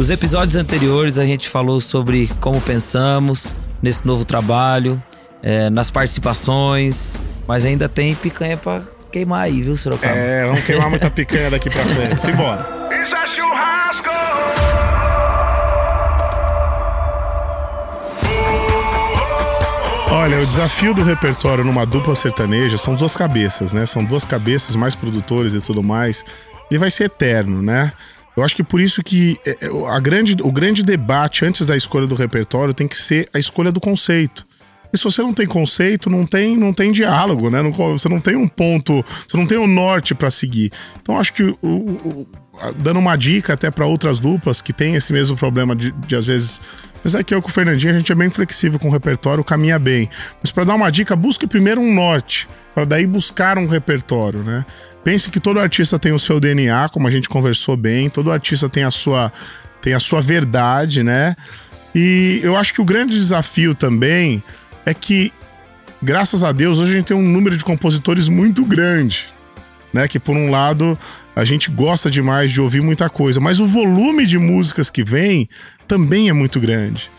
Os episódios anteriores a gente falou sobre como pensamos nesse novo trabalho, é, nas participações, mas ainda tem picanha pra queimar aí, viu, Sorocaba? É, vamos queimar muita picanha daqui pra frente. Simbora. Isso é churrasco! Olha, o desafio do repertório numa dupla sertaneja são duas cabeças, né? São duas cabeças, mais produtores e tudo mais. E vai ser eterno, né? Eu acho que por isso que é, é, a grande, o grande debate antes da escolha do repertório tem que ser a escolha do conceito. E se você não tem conceito, não tem, não tem diálogo, né? Não, você não tem um ponto, você não tem um norte para seguir. Então acho que o, o, dando uma dica até para outras duplas que têm esse mesmo problema de, de às vezes mas aqui eu com o Fernandinho a gente é bem flexível com o repertório, caminha bem. Mas para dar uma dica, busque primeiro um norte, para daí buscar um repertório, né? Pense que todo artista tem o seu DNA, como a gente conversou bem, todo artista tem a sua tem a sua verdade, né? E eu acho que o grande desafio também é que graças a Deus hoje a gente tem um número de compositores muito grande, né? Que por um lado a gente gosta demais de ouvir muita coisa, mas o volume de músicas que vem também é muito grande.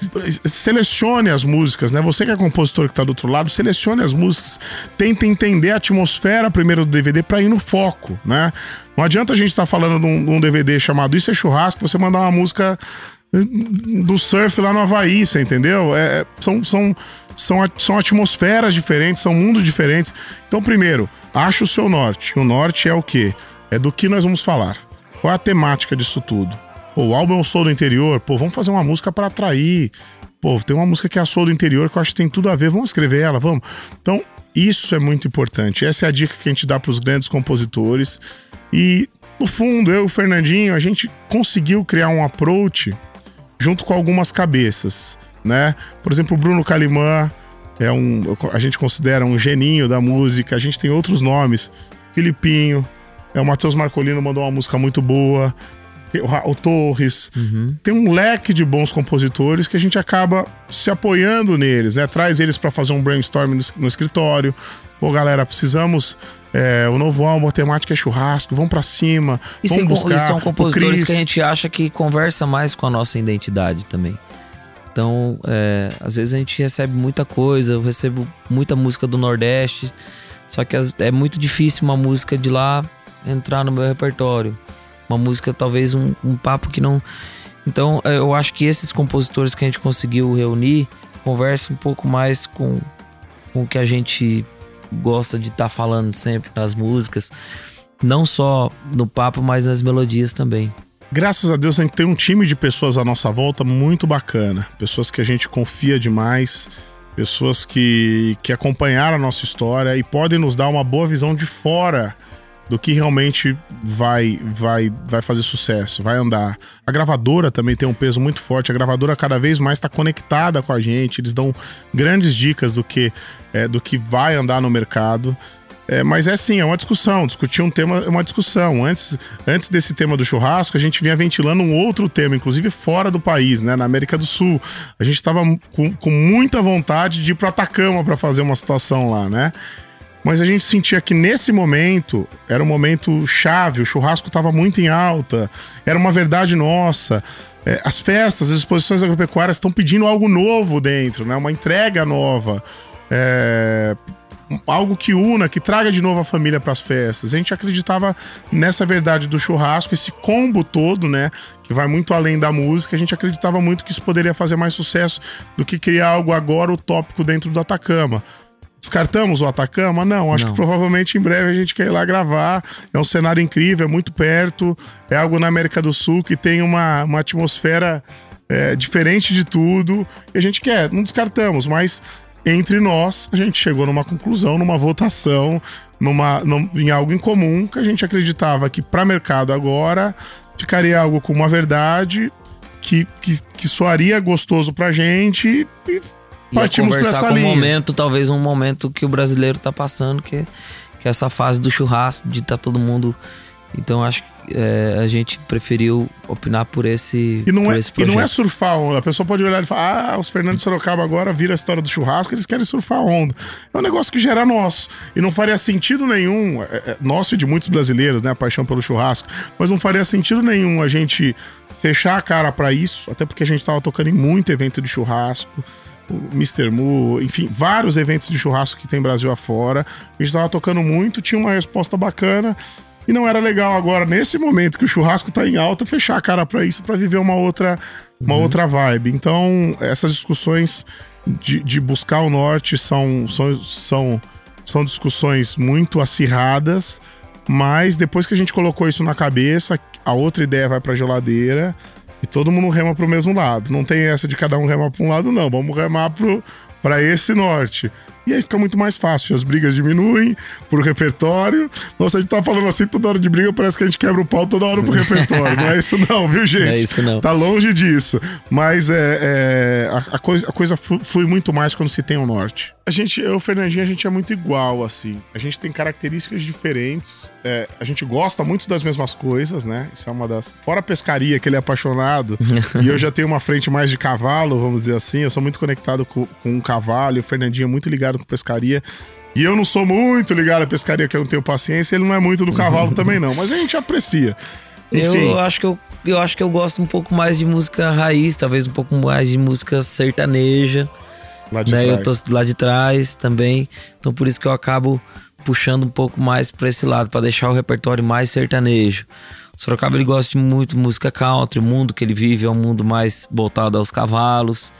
Selecione as músicas, né? Você que é compositor que está do outro lado, selecione as músicas, tente entender a atmosfera primeiro do DVD para ir no foco, né? Não adianta a gente estar tá falando de um, de um DVD chamado Isso é Churrasco, você mandar uma música do surf lá no Havaí, você entendeu? É, são, são, são, são atmosferas diferentes, são mundos diferentes. Então, primeiro, acha o seu norte. O norte é o quê? É do que nós vamos falar. Qual é a temática disso tudo? Pô, o álbum é o Soul do Interior. Pô, vamos fazer uma música para atrair. Pô, tem uma música que é a Soul do Interior que eu acho que tem tudo a ver. Vamos escrever ela, vamos. Então, isso é muito importante. Essa é a dica que a gente dá para os grandes compositores. E, no fundo, eu e o Fernandinho, a gente conseguiu criar um approach junto com algumas cabeças, né? Por exemplo, o Bruno Calimã é um, a gente considera um geninho da música. A gente tem outros nomes, Filipinho, é o Matheus Marcolino mandou uma música muito boa, o, o Torres. Uhum. Tem um leque de bons compositores que a gente acaba se apoiando neles, né? Traz eles para fazer um brainstorm no, no escritório. Pô, galera, precisamos é, o novo álbum, a temática é churrasco, vamos para cima, e vamos buscar. E são compositores que a gente acha que conversa mais com a nossa identidade também. Então, é, às vezes a gente recebe muita coisa, eu recebo muita música do Nordeste, só que é muito difícil uma música de lá entrar no meu repertório. Uma música, talvez um, um papo que não. Então, é, eu acho que esses compositores que a gente conseguiu reunir conversam um pouco mais com, com o que a gente gosta de estar tá falando sempre nas músicas, não só no papo, mas nas melodias também. Graças a Deus a gente tem um time de pessoas à nossa volta muito bacana, pessoas que a gente confia demais, pessoas que, que acompanharam a nossa história e podem nos dar uma boa visão de fora do que realmente vai vai vai fazer sucesso, vai andar. A gravadora também tem um peso muito forte. A gravadora cada vez mais está conectada com a gente. Eles dão grandes dicas do que é, do que vai andar no mercado. É, mas é assim, é uma discussão. Discutir um tema é uma discussão. Antes, antes desse tema do churrasco, a gente vinha ventilando um outro tema, inclusive fora do país, né? Na América do Sul. A gente estava com, com muita vontade de ir para Atacama para fazer uma situação lá, né? Mas a gente sentia que nesse momento era um momento chave, o churrasco estava muito em alta, era uma verdade nossa. É, as festas, as exposições agropecuárias estão pedindo algo novo dentro, né? uma entrega nova. É, algo que una, que traga de novo a família para as festas. A gente acreditava nessa verdade do churrasco, esse combo todo, né, que vai muito além da música. A gente acreditava muito que isso poderia fazer mais sucesso do que criar algo agora utópico dentro do Atacama. Descartamos o Atacama? Não, acho Não. que provavelmente em breve a gente quer ir lá gravar. É um cenário incrível, é muito perto, é algo na América do Sul que tem uma, uma atmosfera é, diferente de tudo. E a gente quer, não descartamos, mas entre nós a gente chegou numa conclusão, numa votação, numa, num, em algo em comum que a gente acreditava que para mercado agora ficaria algo com uma verdade que, que, que soaria gostoso pra gente e partimos para essa com linha. um momento, talvez um momento que o brasileiro tá passando, que, que é essa fase do churrasco, de estar tá todo mundo. Então acho que é, a gente preferiu opinar por esse, e não por é, esse E não é surfar onda. A pessoa pode olhar e falar: ah, os Fernandes Sorocaba agora vira a história do churrasco, eles querem surfar onda. É um negócio que gera nosso. E não faria sentido nenhum, é, é, nosso e de muitos brasileiros, né? A paixão pelo churrasco. Mas não faria sentido nenhum a gente fechar a cara para isso, até porque a gente tava tocando em muito evento de churrasco, Mr. Mu, enfim, vários eventos de churrasco que tem Brasil afora. A gente tava tocando muito, tinha uma resposta bacana. E não era legal agora, nesse momento que o churrasco tá em alta, fechar a cara para isso, para viver uma outra, uma uhum. outra vibe. Então, essas discussões de, de buscar o norte são, são, são, são discussões muito acirradas, mas depois que a gente colocou isso na cabeça, a outra ideia vai pra geladeira todo mundo rema pro mesmo lado. Não tem essa de cada um remar pra um lado, não. Vamos remar pro, pra esse norte. E aí fica muito mais fácil. As brigas diminuem pro repertório. Nossa, a gente tá falando assim toda hora de briga, parece que a gente quebra o pau toda hora pro repertório. não é isso não, viu, gente? Não é isso não. Tá longe disso. Mas é, é a, a, coisa, a coisa flui muito mais quando se tem o norte. A gente, eu e o Fernandinho, a gente é muito igual, assim. A gente tem características diferentes. É, a gente gosta muito das mesmas coisas, né? Isso é uma das. Fora a pescaria, que ele é apaixonado. e eu já tenho uma frente mais de cavalo, vamos dizer assim. Eu sou muito conectado com, com um cavalo. O Fernandinho é muito ligado com pescaria. E eu não sou muito ligado à pescaria, que eu não tenho paciência. Ele não é muito do cavalo também, não. Mas a gente aprecia. Enfim. Eu acho que eu, eu acho que eu gosto um pouco mais de música raiz, talvez um pouco mais de música sertaneja. Lá de né? trás. Eu tô lá de trás também. Então por isso que eu acabo puxando um pouco mais para esse lado, para deixar o repertório mais sertanejo. O Sorocaba ele gosta de muito música country, o mundo que ele vive é um mundo mais voltado aos cavalos.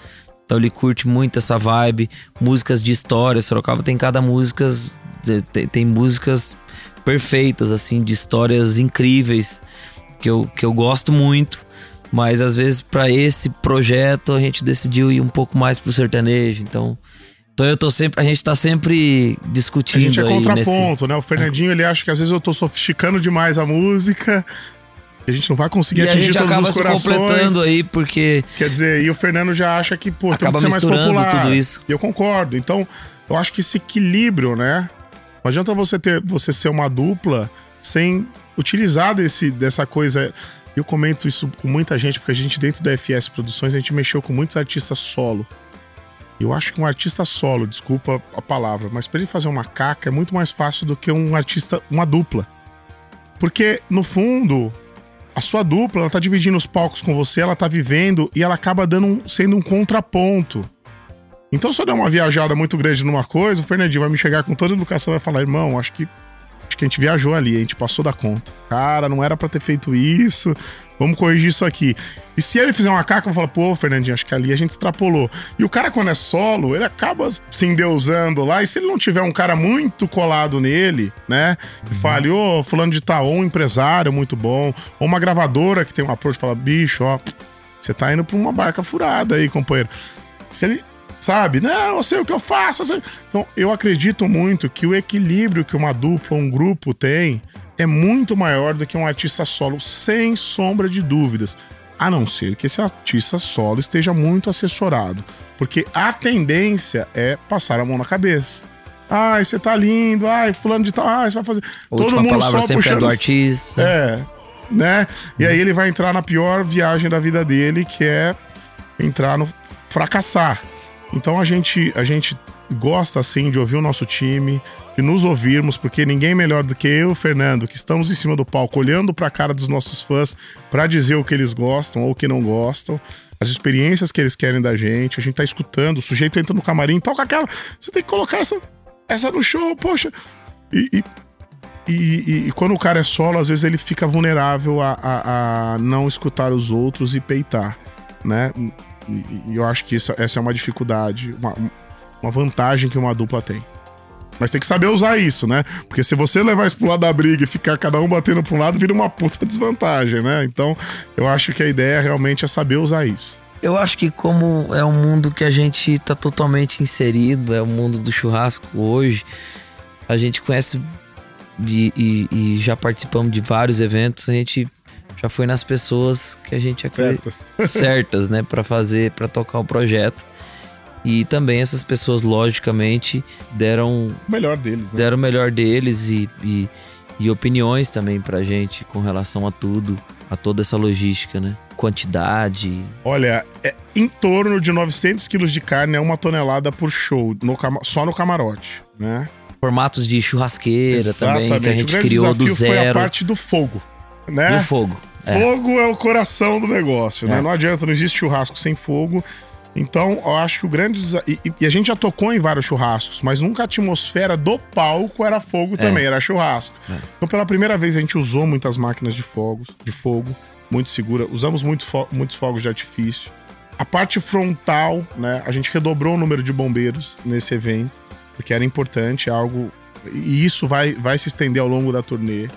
Então ele curte muito essa vibe, músicas de história. Sorocaba tem cada música, tem, tem músicas perfeitas assim, de histórias incríveis que eu, que eu gosto muito. Mas às vezes para esse projeto a gente decidiu ir um pouco mais pro sertanejo, então então eu tô sempre, a gente tá sempre discutindo A gente é contraponto, nesse... né? O Fernandinho, ele acha que às vezes eu tô sofisticando demais a música. A gente não vai conseguir e atingir todos os corações. completando aí, porque. Quer dizer, e o Fernando já acha que, pô, tem que ser mais popular. Tudo isso. E eu concordo. Então, eu acho que esse equilíbrio, né? Não adianta você ter você ser uma dupla sem utilizar desse, dessa coisa. Eu comento isso com muita gente, porque a gente, dentro da FS Produções, a gente mexeu com muitos artistas solo. Eu acho que um artista solo, desculpa a palavra, mas para ele fazer uma caca é muito mais fácil do que um artista, uma dupla. Porque, no fundo, a sua dupla, ela tá dividindo os palcos com você, ela tá vivendo e ela acaba dando um, sendo um contraponto. Então, se eu der uma viajada muito grande numa coisa, o Fernandinho vai me chegar com toda a educação e vai falar: irmão, acho que que a gente viajou ali, a gente passou da conta. Cara, não era para ter feito isso. Vamos corrigir isso aqui. E se ele fizer uma caca, eu falar, pô, Fernandinho, acho que ali a gente extrapolou. E o cara, quando é solo, ele acaba se endeusando lá. E se ele não tiver um cara muito colado nele, né? Que fale, ô, oh, fulano de tal, ou um empresário muito bom, ou uma gravadora que tem um approach, fala, bicho, ó, você tá indo pra uma barca furada aí, companheiro. Se ele sabe? Não, eu sei o que eu faço. Eu então, eu acredito muito que o equilíbrio que uma dupla, um grupo tem é muito maior do que um artista solo, sem sombra de dúvidas. A não ser que esse artista solo esteja muito assessorado. Porque a tendência é passar a mão na cabeça. Ai, você tá lindo. Ai, fulano de tal. Ai, você vai fazer. Todo mundo só sempre puxando. É do artista. É. Né? E aí ele vai entrar na pior viagem da vida dele, que é entrar no fracassar. Então a gente, a gente gosta assim de ouvir o nosso time, de nos ouvirmos, porque ninguém melhor do que eu Fernando, que estamos em cima do palco, olhando para a cara dos nossos fãs para dizer o que eles gostam ou o que não gostam, as experiências que eles querem da gente. A gente tá escutando, o sujeito entra no camarim, toca aquela. Você tem que colocar essa, essa no show, poxa. E, e, e, e quando o cara é solo, às vezes ele fica vulnerável a, a, a não escutar os outros e peitar, né? E, e eu acho que isso, essa é uma dificuldade, uma, uma vantagem que uma dupla tem. Mas tem que saber usar isso, né? Porque se você levar isso pro lado da briga e ficar cada um batendo pro um lado, vira uma puta desvantagem, né? Então, eu acho que a ideia realmente é saber usar isso. Eu acho que como é um mundo que a gente tá totalmente inserido, é o mundo do churrasco hoje, a gente conhece e, e, e já participamos de vários eventos, a gente já foi nas pessoas que a gente acredita certas, certas né, para fazer, para tocar o projeto. E também essas pessoas, logicamente, deram o melhor deles, né? deram o melhor deles e, e, e opiniões também pra gente com relação a tudo, a toda essa logística, né? Quantidade. Olha, é em torno de 900 quilos de carne é uma tonelada por show, no, só no camarote, né? Formatos de churrasqueira Exatamente. também, que a gente criou do zero. foi a parte do fogo né? Do fogo. É. Fogo é o coração do negócio, né? É. Não adianta, não existe churrasco sem fogo. Então, eu acho que o grande desafio. E, a gente já tocou em vários churrascos, mas nunca a atmosfera do palco era fogo é. também, era churrasco. É. Então, pela primeira vez, a gente usou muitas máquinas de fogos, de fogo, muito segura. Usamos muito fo muitos fogos de artifício. A parte frontal, né? A gente redobrou o número de bombeiros nesse evento, porque era importante, é algo. E isso vai, vai se estender ao longo da turnê.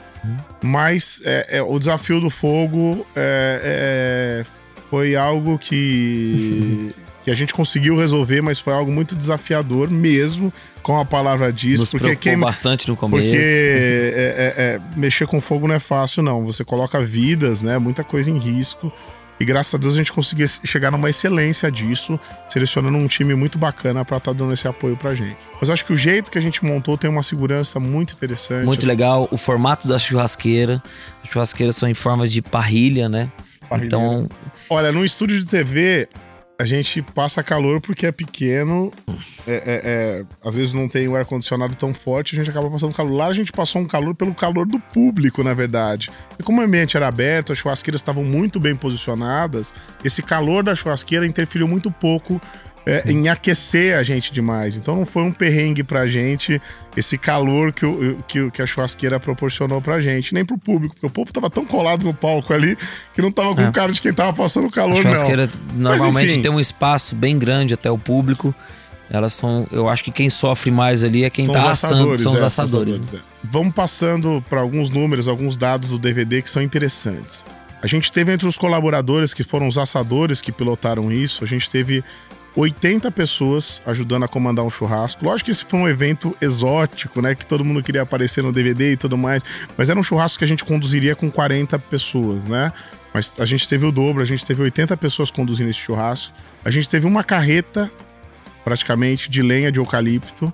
Mas é, é, o desafio do fogo é, é foi algo que que a gente conseguiu resolver, mas foi algo muito desafiador mesmo, com a palavra disso. Nos porque quem bastante no começo. Porque é, é, mexer com fogo não é fácil, não. Você coloca vidas, né? Muita coisa em risco. E graças a Deus a gente conseguiu chegar numa excelência disso, selecionando um time muito bacana para estar tá dando esse apoio pra gente. Mas acho que o jeito que a gente montou tem uma segurança muito interessante. Muito legal. O formato da churrasqueira. As churrasqueiras são em forma de parrilha, né? Parrilha. Então. Olha, no estúdio de TV, a gente passa calor porque é pequeno, é, é, é, às vezes não tem o ar-condicionado tão forte, a gente acaba passando calor. Lá a gente passou um calor pelo calor do público, na verdade. E como o ambiente era aberto, as churrasqueiras estavam muito bem posicionadas, esse calor da churrasqueira interferiu muito pouco é, em aquecer a gente demais. Então não foi um perrengue pra gente esse calor que, o, que, que a churrasqueira proporcionou pra gente, nem pro público, porque o povo tava tão colado no palco ali que não tava com é. cara de quem tava passando calor, a churrasqueira não. normalmente Mas, tem um espaço bem grande até o público. Elas são, eu acho que quem sofre mais ali é quem são tá assando, são os é, assadores. assadores é. Vamos passando para alguns números, alguns dados do DVD que são interessantes. A gente teve entre os colaboradores que foram os assadores que pilotaram isso, a gente teve 80 pessoas ajudando a comandar um churrasco. Lógico que esse foi um evento exótico, né? Que todo mundo queria aparecer no DVD e tudo mais. Mas era um churrasco que a gente conduziria com 40 pessoas, né? Mas a gente teve o dobro, a gente teve 80 pessoas conduzindo esse churrasco. A gente teve uma carreta, praticamente, de lenha de eucalipto.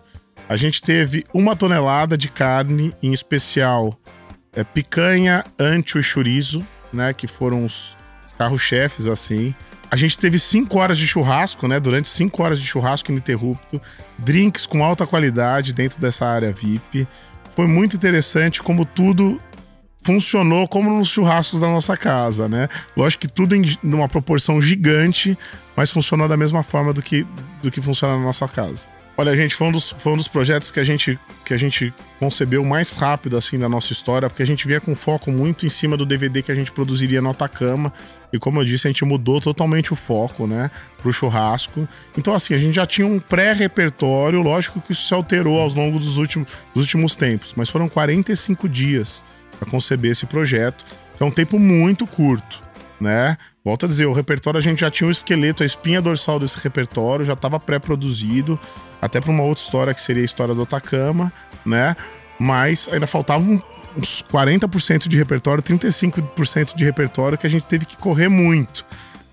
A gente teve uma tonelada de carne, em especial é, picanha, ancho e chorizo, né? Que foram os carro-chefes, assim. A gente teve cinco horas de churrasco, né? Durante cinco horas de churrasco ininterrupto, drinks com alta qualidade dentro dessa área VIP. Foi muito interessante como tudo funcionou como nos churrascos da nossa casa, né? Lógico que tudo em uma proporção gigante, mas funcionou da mesma forma do que, do que funciona na nossa casa. Olha, gente, foi um dos, foi um dos projetos que a, gente, que a gente concebeu mais rápido, assim, da nossa história, porque a gente vinha com foco muito em cima do DVD que a gente produziria no Atacama. E como eu disse, a gente mudou totalmente o foco, né, pro churrasco. Então, assim, a gente já tinha um pré-repertório, lógico que isso se alterou ao longo dos últimos, dos últimos tempos, mas foram 45 dias para conceber esse projeto. Então, é um tempo muito curto, né? Volto a dizer, o repertório a gente já tinha o esqueleto, a espinha dorsal desse repertório já estava pré-produzido até para uma outra história que seria a história do Atacama, né? Mas ainda faltavam uns 40% de repertório, 35% de repertório que a gente teve que correr muito.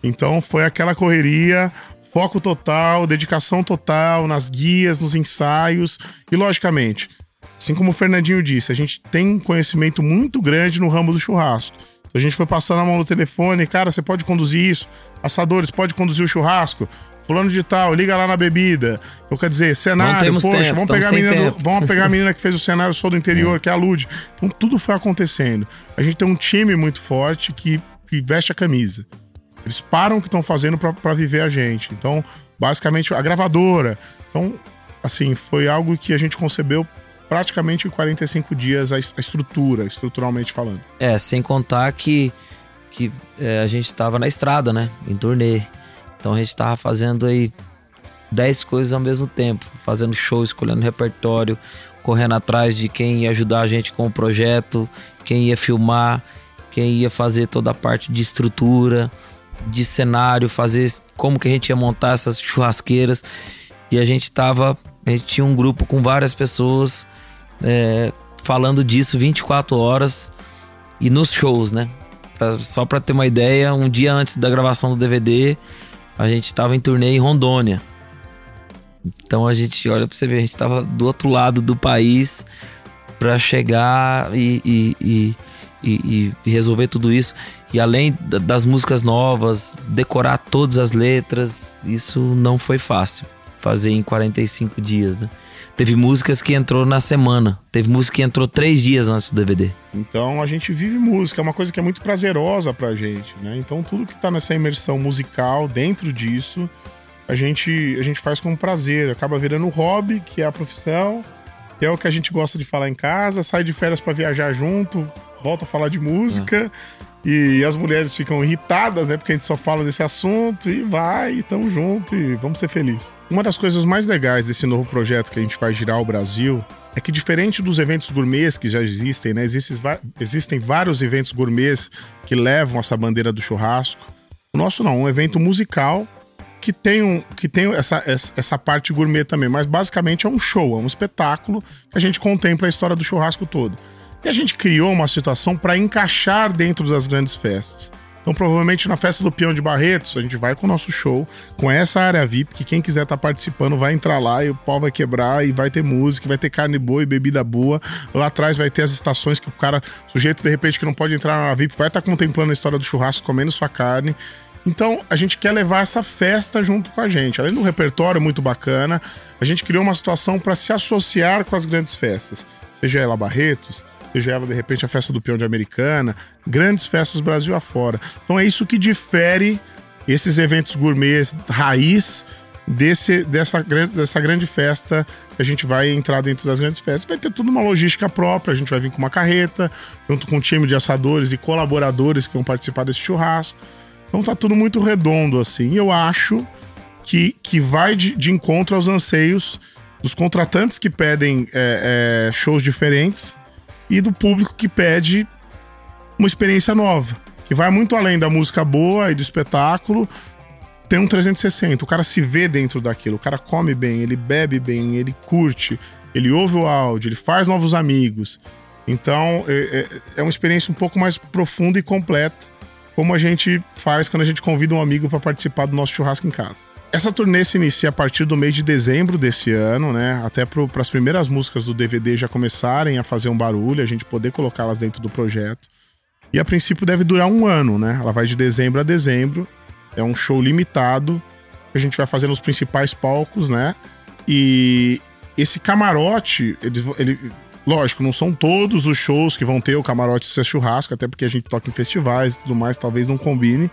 Então foi aquela correria, foco total, dedicação total nas guias, nos ensaios e logicamente, assim como o Fernandinho disse, a gente tem conhecimento muito grande no ramo do churrasco. A gente foi passando a mão no telefone, cara, você pode conduzir isso? Assadores, pode conduzir o churrasco? fulano de tal, liga lá na bebida. Então, quer dizer, cenário, poxa, tempo, vamos, pegar a menina do, vamos pegar a menina que fez o cenário só do interior, é. que é a Lud. Então, tudo foi acontecendo. A gente tem um time muito forte que, que veste a camisa. Eles param o que estão fazendo para viver a gente. Então, basicamente, a gravadora. Então, assim, foi algo que a gente concebeu praticamente em 45 dias a, estrutura, estruturalmente falando. É, sem contar que, que é, a gente estava na estrada, né? Em turnê. Então a gente tava fazendo aí 10 coisas ao mesmo tempo, fazendo show, escolhendo repertório, correndo atrás de quem ia ajudar a gente com o projeto, quem ia filmar, quem ia fazer toda a parte de estrutura, de cenário, fazer como que a gente ia montar essas churrasqueiras. E a gente tava, a gente tinha um grupo com várias pessoas é, falando disso 24 horas e nos shows, né? Pra, só para ter uma ideia, um dia antes da gravação do DVD, a gente estava em turnê em Rondônia. Então a gente, olha pra você ver, a gente estava do outro lado do país para chegar e, e, e, e, resolver tudo isso. E além das músicas novas, decorar todas as letras, isso não foi fácil fazer em 45 dias, né? Teve músicas que entrou na semana. Teve música que entrou três dias antes do DVD. Então a gente vive música, é uma coisa que é muito prazerosa pra gente, né? Então tudo que tá nessa imersão musical dentro disso, a gente, a gente faz com prazer. Acaba virando hobby, que é a profissão, que é o que a gente gosta de falar em casa, sai de férias para viajar junto, volta a falar de música. E as mulheres ficam irritadas, né? Porque a gente só fala desse assunto e vai, e tamo junto e vamos ser felizes. Uma das coisas mais legais desse novo projeto que a gente vai girar o Brasil é que diferente dos eventos gourmets que já existem, né? Existem, existem vários eventos gourmets que levam essa bandeira do churrasco. O nosso não, um evento musical que tem, um, que tem essa, essa parte gourmet também, mas basicamente é um show, é um espetáculo que a gente contempla a história do churrasco todo. E a gente criou uma situação para encaixar dentro das grandes festas. Então, provavelmente na festa do Peão de Barretos, a gente vai com o nosso show, com essa área VIP, que quem quiser estar tá participando vai entrar lá e o pau vai quebrar e vai ter música, vai ter carne boa e bebida boa. Lá atrás vai ter as estações que o cara, sujeito de repente que não pode entrar na VIP, vai estar tá contemplando a história do churrasco, comendo sua carne. Então, a gente quer levar essa festa junto com a gente. Além do repertório muito bacana, a gente criou uma situação para se associar com as grandes festas. Seja ela Barretos, seja ela de repente a festa do peão de Americana, grandes festas Brasil afora. Então é isso que difere esses eventos gourmets raiz desse, dessa, dessa grande festa a gente vai entrar dentro das grandes festas. Vai ter tudo uma logística própria, a gente vai vir com uma carreta, junto com um time de assadores e colaboradores que vão participar desse churrasco. Então tá tudo muito redondo assim. Eu acho que, que vai de, de encontro aos anseios dos contratantes que pedem é, é, shows diferentes e do público que pede uma experiência nova, que vai muito além da música boa e do espetáculo. Tem um 360, o cara se vê dentro daquilo, o cara come bem, ele bebe bem, ele curte, ele ouve o áudio, ele faz novos amigos. Então é, é, é uma experiência um pouco mais profunda e completa, como a gente faz quando a gente convida um amigo para participar do nosso churrasco em casa. Essa turnê se inicia a partir do mês de dezembro desse ano, né? Até para as primeiras músicas do DVD já começarem a fazer um barulho, a gente poder colocá-las dentro do projeto. E a princípio deve durar um ano, né? Ela vai de dezembro a dezembro. É um show limitado que a gente vai fazer nos principais palcos, né? E esse camarote, ele, ele, lógico, não são todos os shows que vão ter o camarote ser churrasco, até porque a gente toca em festivais e tudo mais, talvez não combine.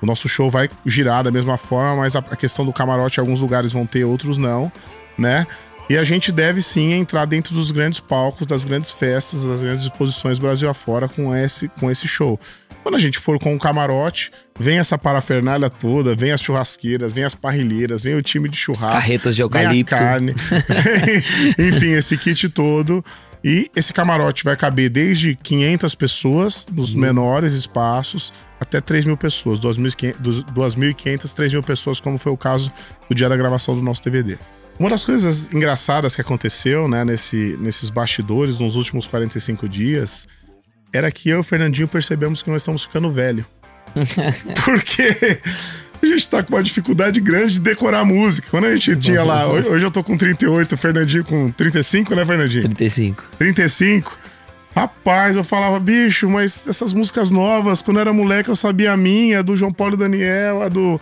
O nosso show vai girar da mesma forma, mas a, a questão do camarote, alguns lugares vão ter, outros não, né? E a gente deve sim entrar dentro dos grandes palcos, das grandes festas, das grandes exposições Brasil afora com esse, com esse show. Quando a gente for com o camarote, vem essa parafernália toda, vem as churrasqueiras, vem as parrilheiras, vem o time de churrasco. As carretas de eucalipto. Vem a carne. enfim, esse kit todo. E esse camarote vai caber desde 500 pessoas nos uhum. menores espaços até 3 mil pessoas, 2.500, 3 mil pessoas, como foi o caso no dia da gravação do nosso DVD. Uma das coisas engraçadas que aconteceu né, nesse, nesses bastidores nos últimos 45 dias era que eu e o Fernandinho percebemos que nós estamos ficando velho. Porque a gente tá com uma dificuldade grande de decorar a música. Quando a gente tinha lá, hoje, hoje eu tô com 38, o Fernandinho com 35, né, Fernandinho? 35. 35. Rapaz, eu falava, bicho, mas essas músicas novas, quando eu era moleque, eu sabia a minha, a do João Paulo e Daniel, a do.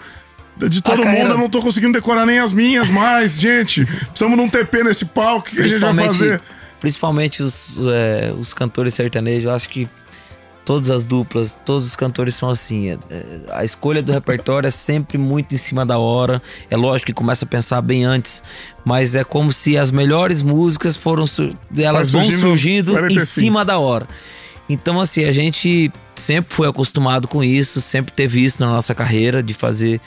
De todo a mundo, eu não tô conseguindo decorar nem as minhas mais, gente. Precisamos de um TP nesse palco, que a gente vai fazer? Principalmente os, é, os cantores sertanejos, eu acho que todas as duplas, todos os cantores são assim. É, é, a escolha do repertório é sempre muito em cima da hora. É lógico que começa a pensar bem antes, mas é como se as melhores músicas foram elas vão surgindo em cima da hora. Então assim, a gente sempre foi acostumado com isso, sempre teve isso na nossa carreira de fazer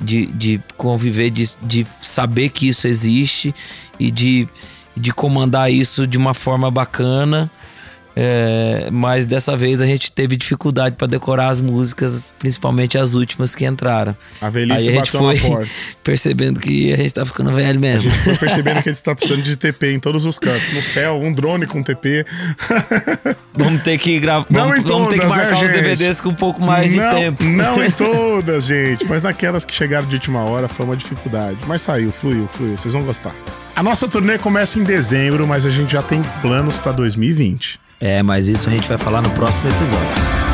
de, de conviver, de, de saber que isso existe e de, de comandar isso de uma forma bacana é, mas dessa vez a gente teve dificuldade para decorar as músicas, principalmente as últimas que entraram. A velhice Aí a gente foi percebendo que a gente tá ficando velho mesmo. A gente foi percebendo que a gente tá precisando de TP em todos os cantos. No céu, um drone com TP. Vamos ter que gravar. Vamos, vamos, ter que marcar né, os DVDs com um pouco mais não, de tempo. Não em todas, gente. Mas naquelas que chegaram de última hora foi uma dificuldade. Mas saiu, fluiu, fluiu. Vocês vão gostar. A nossa turnê começa em dezembro, mas a gente já tem planos para 2020. É, mas isso a gente vai falar no próximo episódio.